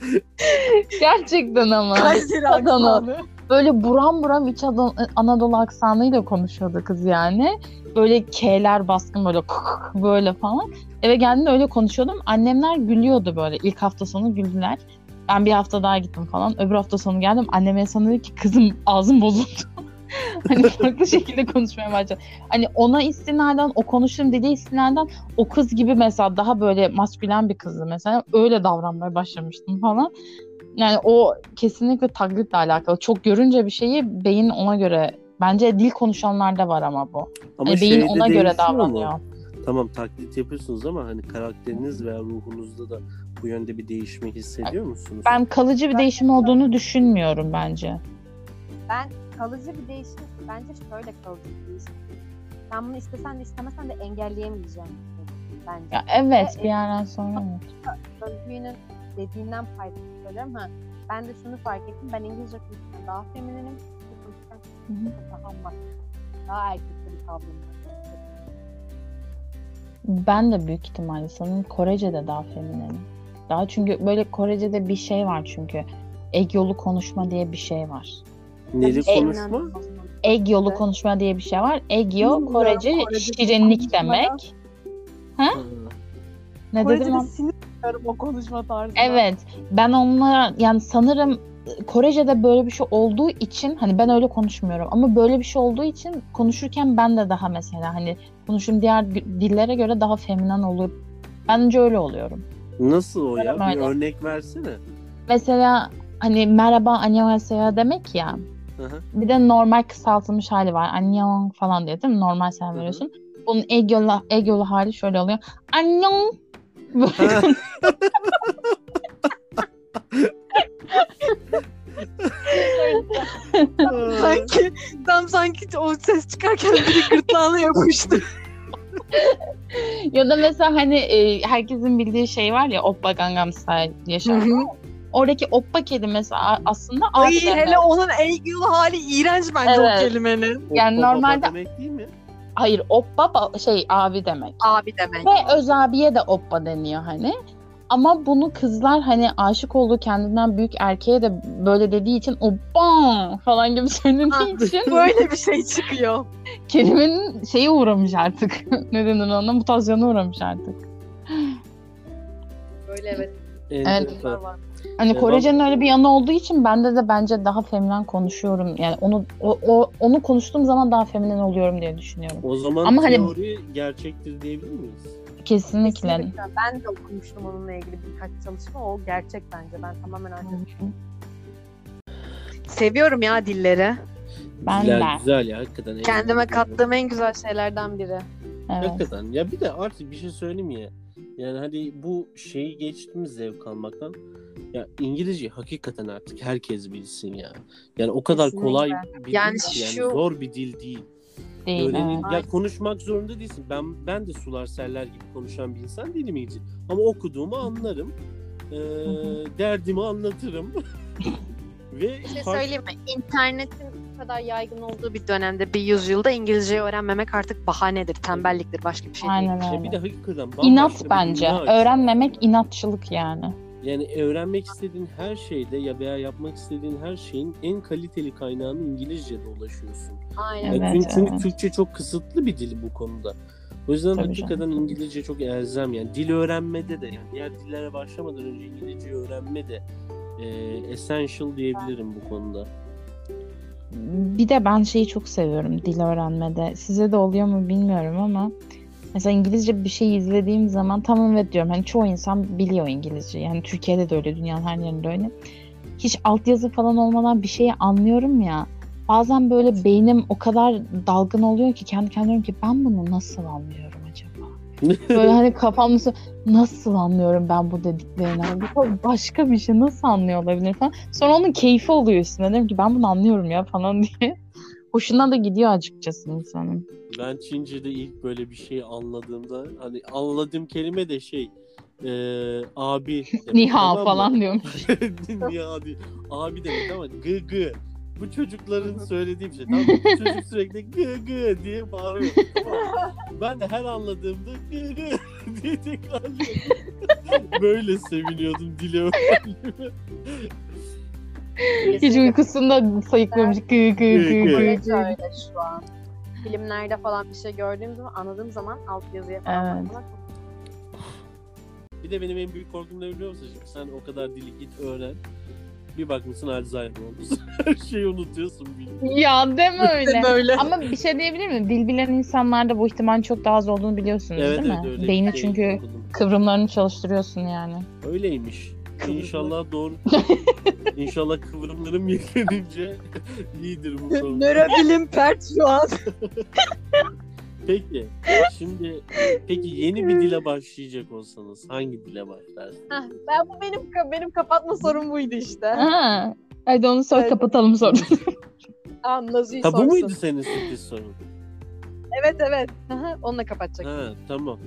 B: Gerçekten ama.
A: Kayseri
B: Adana.
A: aksanı.
B: Böyle buram buram İç Adana- Anadolu aksanıyla konuşuyordu kız yani. Böyle K'ler baskın böyle böyle falan. Eve geldiğimde öyle konuşuyordum. Annemler gülüyordu böyle. İlk hafta sonu güldüler. Ben bir hafta daha gittim falan. Öbür hafta sonu geldim. Annem en son dedi ki kızım ağzım bozuldu. hani farklı şekilde konuşmaya başladı. Hani ona istinaden, o konuştuğum dediği istinaden o kız gibi mesela daha böyle maskülen bir kızdı mesela. Öyle davranmaya başlamıştım falan. Yani o kesinlikle taklitle alakalı. Çok görünce bir şeyi beyin ona göre bence dil konuşanlarda var ama bu.
C: Ama
B: Hani beyin
C: şeyde
B: ona göre davranıyor.
C: Tamam taklit yapıyorsunuz ama hani karakteriniz veya ruhunuzda da bu yönde bir değişme hissediyor musunuz?
B: Ben kalıcı bir değişim olduğunu düşünmüyorum bence.
D: Ben kalıcı bir değişim, bence şöyle kalıcı bir değişim. Sen bunu istesen de istemesen de engelleyemeyeceğim. Bence.
B: Ya evet
D: Ve-
B: bir yerden sonra evet.
D: Özgü'nün dediğinden payda söylüyorum. Ha, ben de şunu fark ettim. Ben İngilizce konuşurken daha femininim. Türkçe daha mas. Daha erkekli bir var.
B: Ben de büyük ihtimalle sanırım Korece'de daha feminenim. Daha çünkü böyle Korece'de bir şey var çünkü. Egg yolu konuşma diye bir şey var.
C: Neli konuşma?
B: Egg yolu
D: Evet.
B: konuşma diye bir şey var. Egyo Korece
D: Korece
B: şirinlik demek.
C: Ha.
B: Ne dedim
A: sinir o konuşma tarzına.
B: Evet. Ben onlara yani sanırım Korece'de böyle bir şey olduğu için hani ben öyle konuşmuyorum ama böyle bir şey olduğu için konuşurken ben de daha mesela hani konuşum diğer dillere göre daha feminen olup bence öyle oluyorum.
C: Nasıl o ya? Bir örnek versene.
B: Mesela hani merhaba annyeonghaseyo demek ya.
C: Hı hı.
B: Bir de normal kısaltılmış hali var. Annyeong falan diye değil mi? Normal sen veriyorsun. Bunun egg yolu, egg yolu hali şöyle oluyor. Annyeong.
A: Sanki tam sanki o ses çıkarken biri gırtlağına yapıştı.
B: ya da mesela hani e, herkesin bildiği şey var ya Oppa Gangnam Style diye şarkı. Oradaki Oppa kelimesi aslında
A: Ay
B: abi
A: hele onun Eygül hali iğrenç bence
B: Evet.
A: o kelimenin.
B: Yani
C: Oppa baba
B: normalde-
C: demek değil mi?
B: Hayır Oppa ba- şey abi demek.
A: Abi demek.
B: Ve öz abiye de Oppa deniyor hani. Ama bunu kızlar hani aşık olduğu kendinden büyük erkeğe de böyle dediği için Oppa falan gibi söylediği için
A: Böyle bir şey çıkıyor.
B: kelimenin şeyi uğramış artık. ne denir ona? Mutasyona uğramış artık.
A: Böyle evet.
C: Enteresan.
A: var.
B: Hani. Korece'nin öyle bir yanı olduğu için bende de bence daha feminen konuşuyorum. Yani onu o, o- onu konuştuğum zaman daha feminen oluyorum diye düşünüyorum.
C: O zaman
B: Ama hani-
C: teori gerçektir diyebilir miyiz?
B: Kesinlikle.
A: Kesinlikle. Ben de okumuştum onunla ilgili birkaç çalışma. O gerçek bence. Ben tamamen artık seviyorum ya dilleri.
B: Ben
C: güzel,
B: de.
C: güzel ya hakikaten.
A: Kendime kattığım en güzel şeylerden biri.
B: Evet.
C: Hakikaten. Ya bir de artık bir şey söyleyeyim ya. Yani hani bu şeyi geçtiğimiz zevk almaktan. Ya İngilizce hakikaten artık herkes bilsin ya. Yani o kadar
A: Kesinlikle.
C: kolay bir
A: Yani
C: dil yani
A: şu-
C: zor bir dil değil.
B: Değil.
C: Öğrenin,
B: evet.
C: ya konuşmak zorunda değilsin. Ben ben de sular seller gibi konuşan bir insan değilim İngilizce. Ama okuduğumu anlarım. Ee, derdimi anlatırım. Ve
A: Bir şey
C: fark-
A: söyleyeyim mi? İnternetin bu kadar yaygın olduğu bir dönemde bir yüzyılda İngilizceyi öğrenmemek artık bahanedir, tembelliktir, başka bir şey değil.
B: Aynen
C: Ya
B: öyle.
C: bir de hakikaten
B: İnat
C: bir
B: bence.
C: dünya
B: Öğrenmemek inatçılık yani.
C: Yani öğrenmek istediğin her şeyde ya veya yapmak istediğin her şeyin en kaliteli kaynağını İngilizce'de ulaşıyorsun.
A: Aynen.
C: Yani
B: Evet,
C: çünkü,
B: evet.
C: Türkçe çok kısıtlı bir dil bu konuda. O yüzden
B: Tabii
C: hakikaten
B: canım.
C: İngilizce çok elzem yani dil öğrenmede de yani diğer dillere başlamadan önce İngilizce öğrenme de e, essential diyebilirim bu konuda.
B: Bir de ben şeyi çok seviyorum dil öğrenmede. Size de oluyor mu bilmiyorum ama mesela İngilizce bir şey izlediğim zaman tamam evet diyorum. Hani çoğu insan biliyor İngilizce. Yani Türkiye'de de öyle, dünyanın her yerinde öyle. Hiç altyazı falan olmadan bir şeyi anlıyorum ya. Bazen böyle beynim o kadar dalgın oluyor ki kendi kendime diyorum ki ben bunu nasıl anlıyorum acaba? Böyle hani kafamda so- nasıl anlıyorum ben bu dediklerini? Bu başka bir şey nasıl anlıyor olabilir falan. Sonra onun keyfi oluyor üstüne. Diyorum ki ben bunu anlıyorum ya falan diye. Hoşuna da gidiyor açıkçası insanın.
C: Ben Çince'de ilk böyle bir şey anladığımda hani anladığım kelime de şey e, abi demek,
B: Niha
C: tamam mı?
B: falan diyormuş.
C: Niha değil. Abi demek ama gı gı. bu çocukların söylediği bir şey. Tamam mı? Bu çocuk sürekli gı gı diye bağırıyor. Tamam? Ben de her anladığımda gı gı diye tekrarlıyorum. Böyle seviniyordum dili öğrendiğime.
B: Hiç uykusunda sayıklıyormuş. Gı gı gı gı.
D: Öyle şu an. Filmlerde falan bir şey gördüğüm zaman anladığım zaman alt yazıya falan
B: Evet.
D: bakmak
C: Bir de benim en büyük korkum ne biliyor musun? Şimdi sen o kadar dili git öğren. Bir bakmışsın Alzheimer olmuş. Her şeyi unutuyorsun. bilmiyorum.
B: Ya deme öyle.
A: Böyle.
B: Ama bir şey diyebilir miyim? Dil bilen insanlarda bu ihtimalin çok daha az olduğunu biliyorsunuz
C: Evet
B: değil
C: evet
B: mi?
C: öyle.
B: Beyni
C: Şey
B: çünkü
C: okudum.
B: kıvrımlarını çalıştırıyorsun yani.
C: Öyleymiş. İnşallah doğru. İnşallah kıvrımlarım yenilenince iyidir bu sorun.
A: Nörobilim pert şu an.
C: Peki. Şimdi peki yeni bir dile başlayacak olsanız hangi dile başlarsınız?
A: Ben bu benim benim kapatma sorum buydu işte.
B: Ha. Hadi onu sor
A: Evet.
B: kapatalım sonra.
A: Anlazi'yi
C: Ha bu
A: sorsun.
C: muydu senin sürpriz sorun?
A: Evet evet. Aha, Onunla kapatacak.
C: Ha tamam.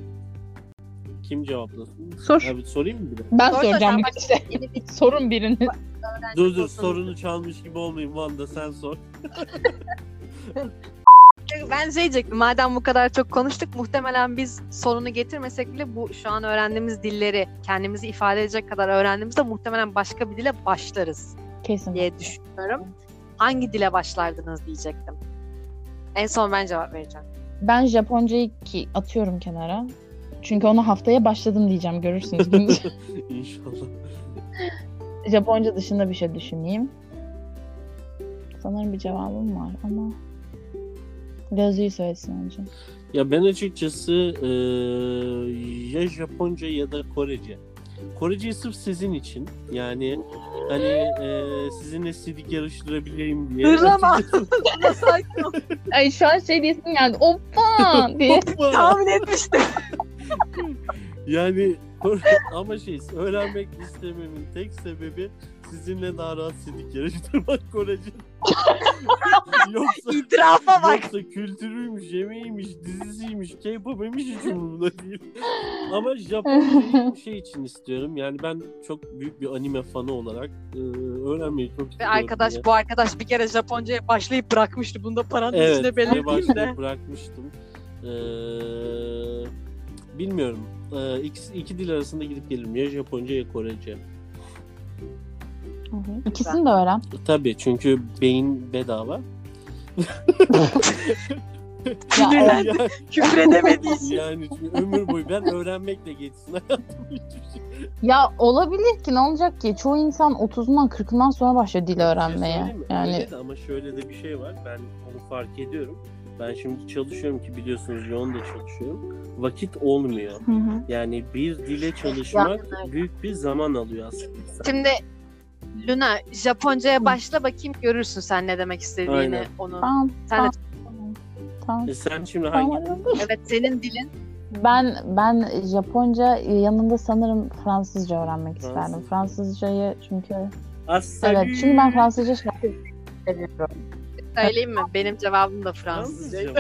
C: Kim cevaplasın?
B: Sor.
C: Abi sorayım mı bir de?
B: Ben
A: Sor,
B: soracağım
A: sor,
B: bir işte. Sorun birini.
C: Dur dur sorunu çalmış gibi olmayayım Vanda sen sor.
A: Ben şey diyecektim. Madem bu kadar çok konuştuk muhtemelen biz sorunu getirmesek bile bu şu an öğrendiğimiz dilleri kendimizi ifade edecek kadar öğrendiğimizde muhtemelen başka bir dile başlarız
B: Kesin.
A: diye düşünüyorum. Hangi dile başlardınız diyecektim. En son ben cevap vereceğim.
B: Ben Japoncayı ki atıyorum kenara. Çünkü onu haftaya başladım diyeceğim görürsünüz.
C: İnşallah.
B: Japonca dışında bir şey düşüneyim. Sanırım bir cevabım var ama Gözlüğü söylesin önce.
C: Ya ben açıkçası eee, ya Japonca ya da Korece. Koreceyi sırf sizin için yani hani eee, sizinle sidik yarıştırabileyim diye.
A: Hırlama.
B: Ay şu an şey diyesin geldi. Oppa diye.
A: Tahmin etmiştim.
C: Yani ama şey öğrenmek istememin tek sebebi sizinle daha rahat sidik yarıştırmak Korece. yoksa
A: İtirafa bak.
C: yoksa kültürüymüş, yemeğiymiş, dizisiymiş, K-pop'uymuş hiç umurumda değil. Ama Japoncayı şey için istiyorum. Yani ben çok büyük bir anime fanı olarak e, öğrenmeyi çok
A: Ve
C: istiyorum.
A: arkadaş
C: ya.
A: bu arkadaş bir kere Japonca'ya başlayıp bırakmıştı. Bunu da parantez
C: Evet,
A: belirteyim de.
C: başlayıp bırakmıştım. Ee, bilmiyorum. Ee, ikisi, iki dil arasında gidip gelirim. Ya Japonca ya Korece.
B: İkisini de öğren.
C: Tabii çünkü beyin bedava.
B: Ya,
A: Sinirlen-
C: yani,
A: Küfür edemediği için.
C: yani ömür boyu ben öğrenmekle geçsin hayatım şey.
B: ya olabilir ki ne olacak ki? Çoğu insan 30'undan 40'ından sonra başlıyor dil
C: şey
B: öğrenmeye.
C: mi?
B: Yani
C: Öyle de ama şöyle de bir şey var. Ben onu fark ediyorum. Ben şimdi çalışıyorum ki biliyorsunuz yoğun da çalışıyorum. Vakit olmuyor.
B: Hı hı.
C: Yani bir dile çalışmak büyük bir zaman alıyor aslında.
A: Şimdi Luna Japonca'ya başla bakayım görürsün sen ne demek istediğini
C: Aynen.
A: onu.
B: Tamam.
A: Sen de
B: Tamam. Tamam.
C: E sen şimdi hangi
B: Tamam.
A: evet senin dilin
B: Ben ben Japonca yanında sanırım Fransızca öğrenmek
C: Fransız.
B: isterdim. Fransızcayı çünkü
C: Asali.
B: evet çünkü ben Fransızca şarkı seviyorum.
A: Söyleyeyim mi? Benim cevabım da Fransızca.
C: Mı?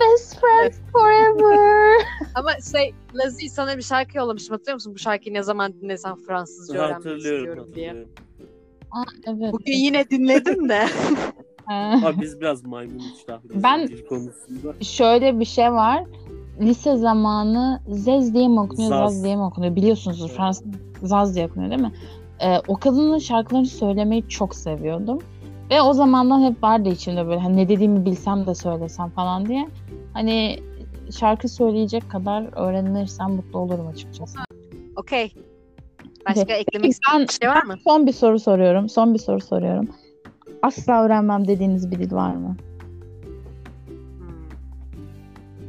B: Best friends forever.
A: Ama şey Lazi sana bir şarkı yollamıştım hatırlıyor musun? Bu şarkıyı ne zaman dinlesem Fransızca öğrenmek
C: Hatırlıyorum,
A: istiyorum diye.
C: hatırlıyorum.
B: evet.
A: Bugün yine dinledim de.
C: Abi biz biraz maymun iştahlıyız
B: Ben-
C: dil konusunda.
B: Şöyle bir şey var. Lise zamanı Zez diye mi okunuyor,
C: Zaz.
B: Zaz, diye mi okunuyor? Biliyorsunuzdur
C: Evet.
B: Fransız Zaz diye okunuyor değil mi? Ee, o kadının şarkılarını söylemeyi çok seviyordum. Ve o zamandan hep vardı içimde böyle hani ne dediğimi bilsem de söylesem falan diye. Hani şarkı söyleyecek kadar öğrenirsem mutlu olurum açıkçası.
A: Okey. Başka eklemek
B: Ben
A: istediğin bir şey var mı?
B: son bir soru soruyorum. Son bir soru soruyorum. Asla öğrenmem dediğiniz bir dil var mı?
A: Hmm.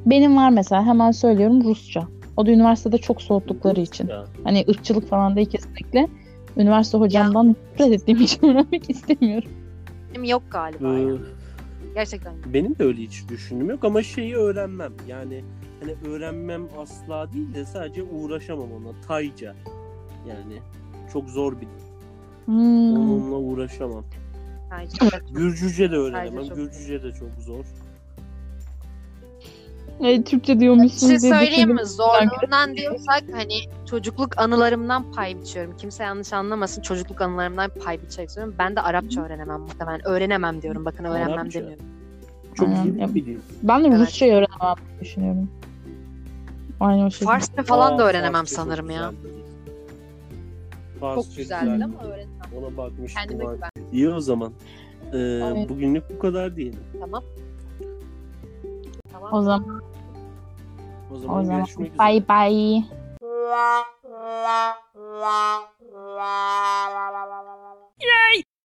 B: Benim var mesela hemen söylüyorum Rusça. O da üniversitede çok soğuttukları için.
C: Ya,
B: Hani ırkçılık falan değil kesinlikle. Üniversite hocamdan nefret ettiğim için öğrenmek istemiyorum.
A: Yok galiba
C: e,
A: ya. Gerçekten yok.
C: benim de öyle hiç düşünüm yok ama şeyi öğrenmem. Yani hani öğrenmem asla değil de sadece uğraşamam ona. Tayca. Yani çok zor bir dil.
B: Hmm.
C: Onunla uğraşamam.
A: Bence.
C: Gürcüce de öğrenemem. Gürcüce de çok zor.
B: E, Türkçe
A: Bir
B: diyormuşsun
A: şey
B: diye
A: söyleyeyim mi? Zorluğundan diyorsak hani çocukluk anılarımdan pay biçiyorum. Kimse yanlış anlamasın. Çocukluk anılarımdan pay biçerek söylüyorum. Ben de Arapça öğrenemem muhtemelen. Öğrenemem diyorum. Bakın öğrenmem
C: Arapça.
A: demiyorum.
C: Çok
B: Aynen.
C: iyi bir dil.
B: Ben de
A: Evet.
B: Rusçayı öğrenemem düşünüyorum. Aynı o şekilde.
A: Farsça falan da
C: Aa,
A: öğrenemem
C: Farsça
A: sanırım ya.
C: Farsça
A: Çok güzeldi
C: güzel.
A: ama öğrenemem.
C: Ona bakmıştım.
A: Kendime güven.
C: İyi o zaman. Ee,
B: Evet.
C: Bugünlük bu kadar diyelim.
A: Tamam. Tamam.
B: O zaman,
C: O zaman,
B: o zaman
C: görüşmek üzere.
B: bye bye.
E: イエイ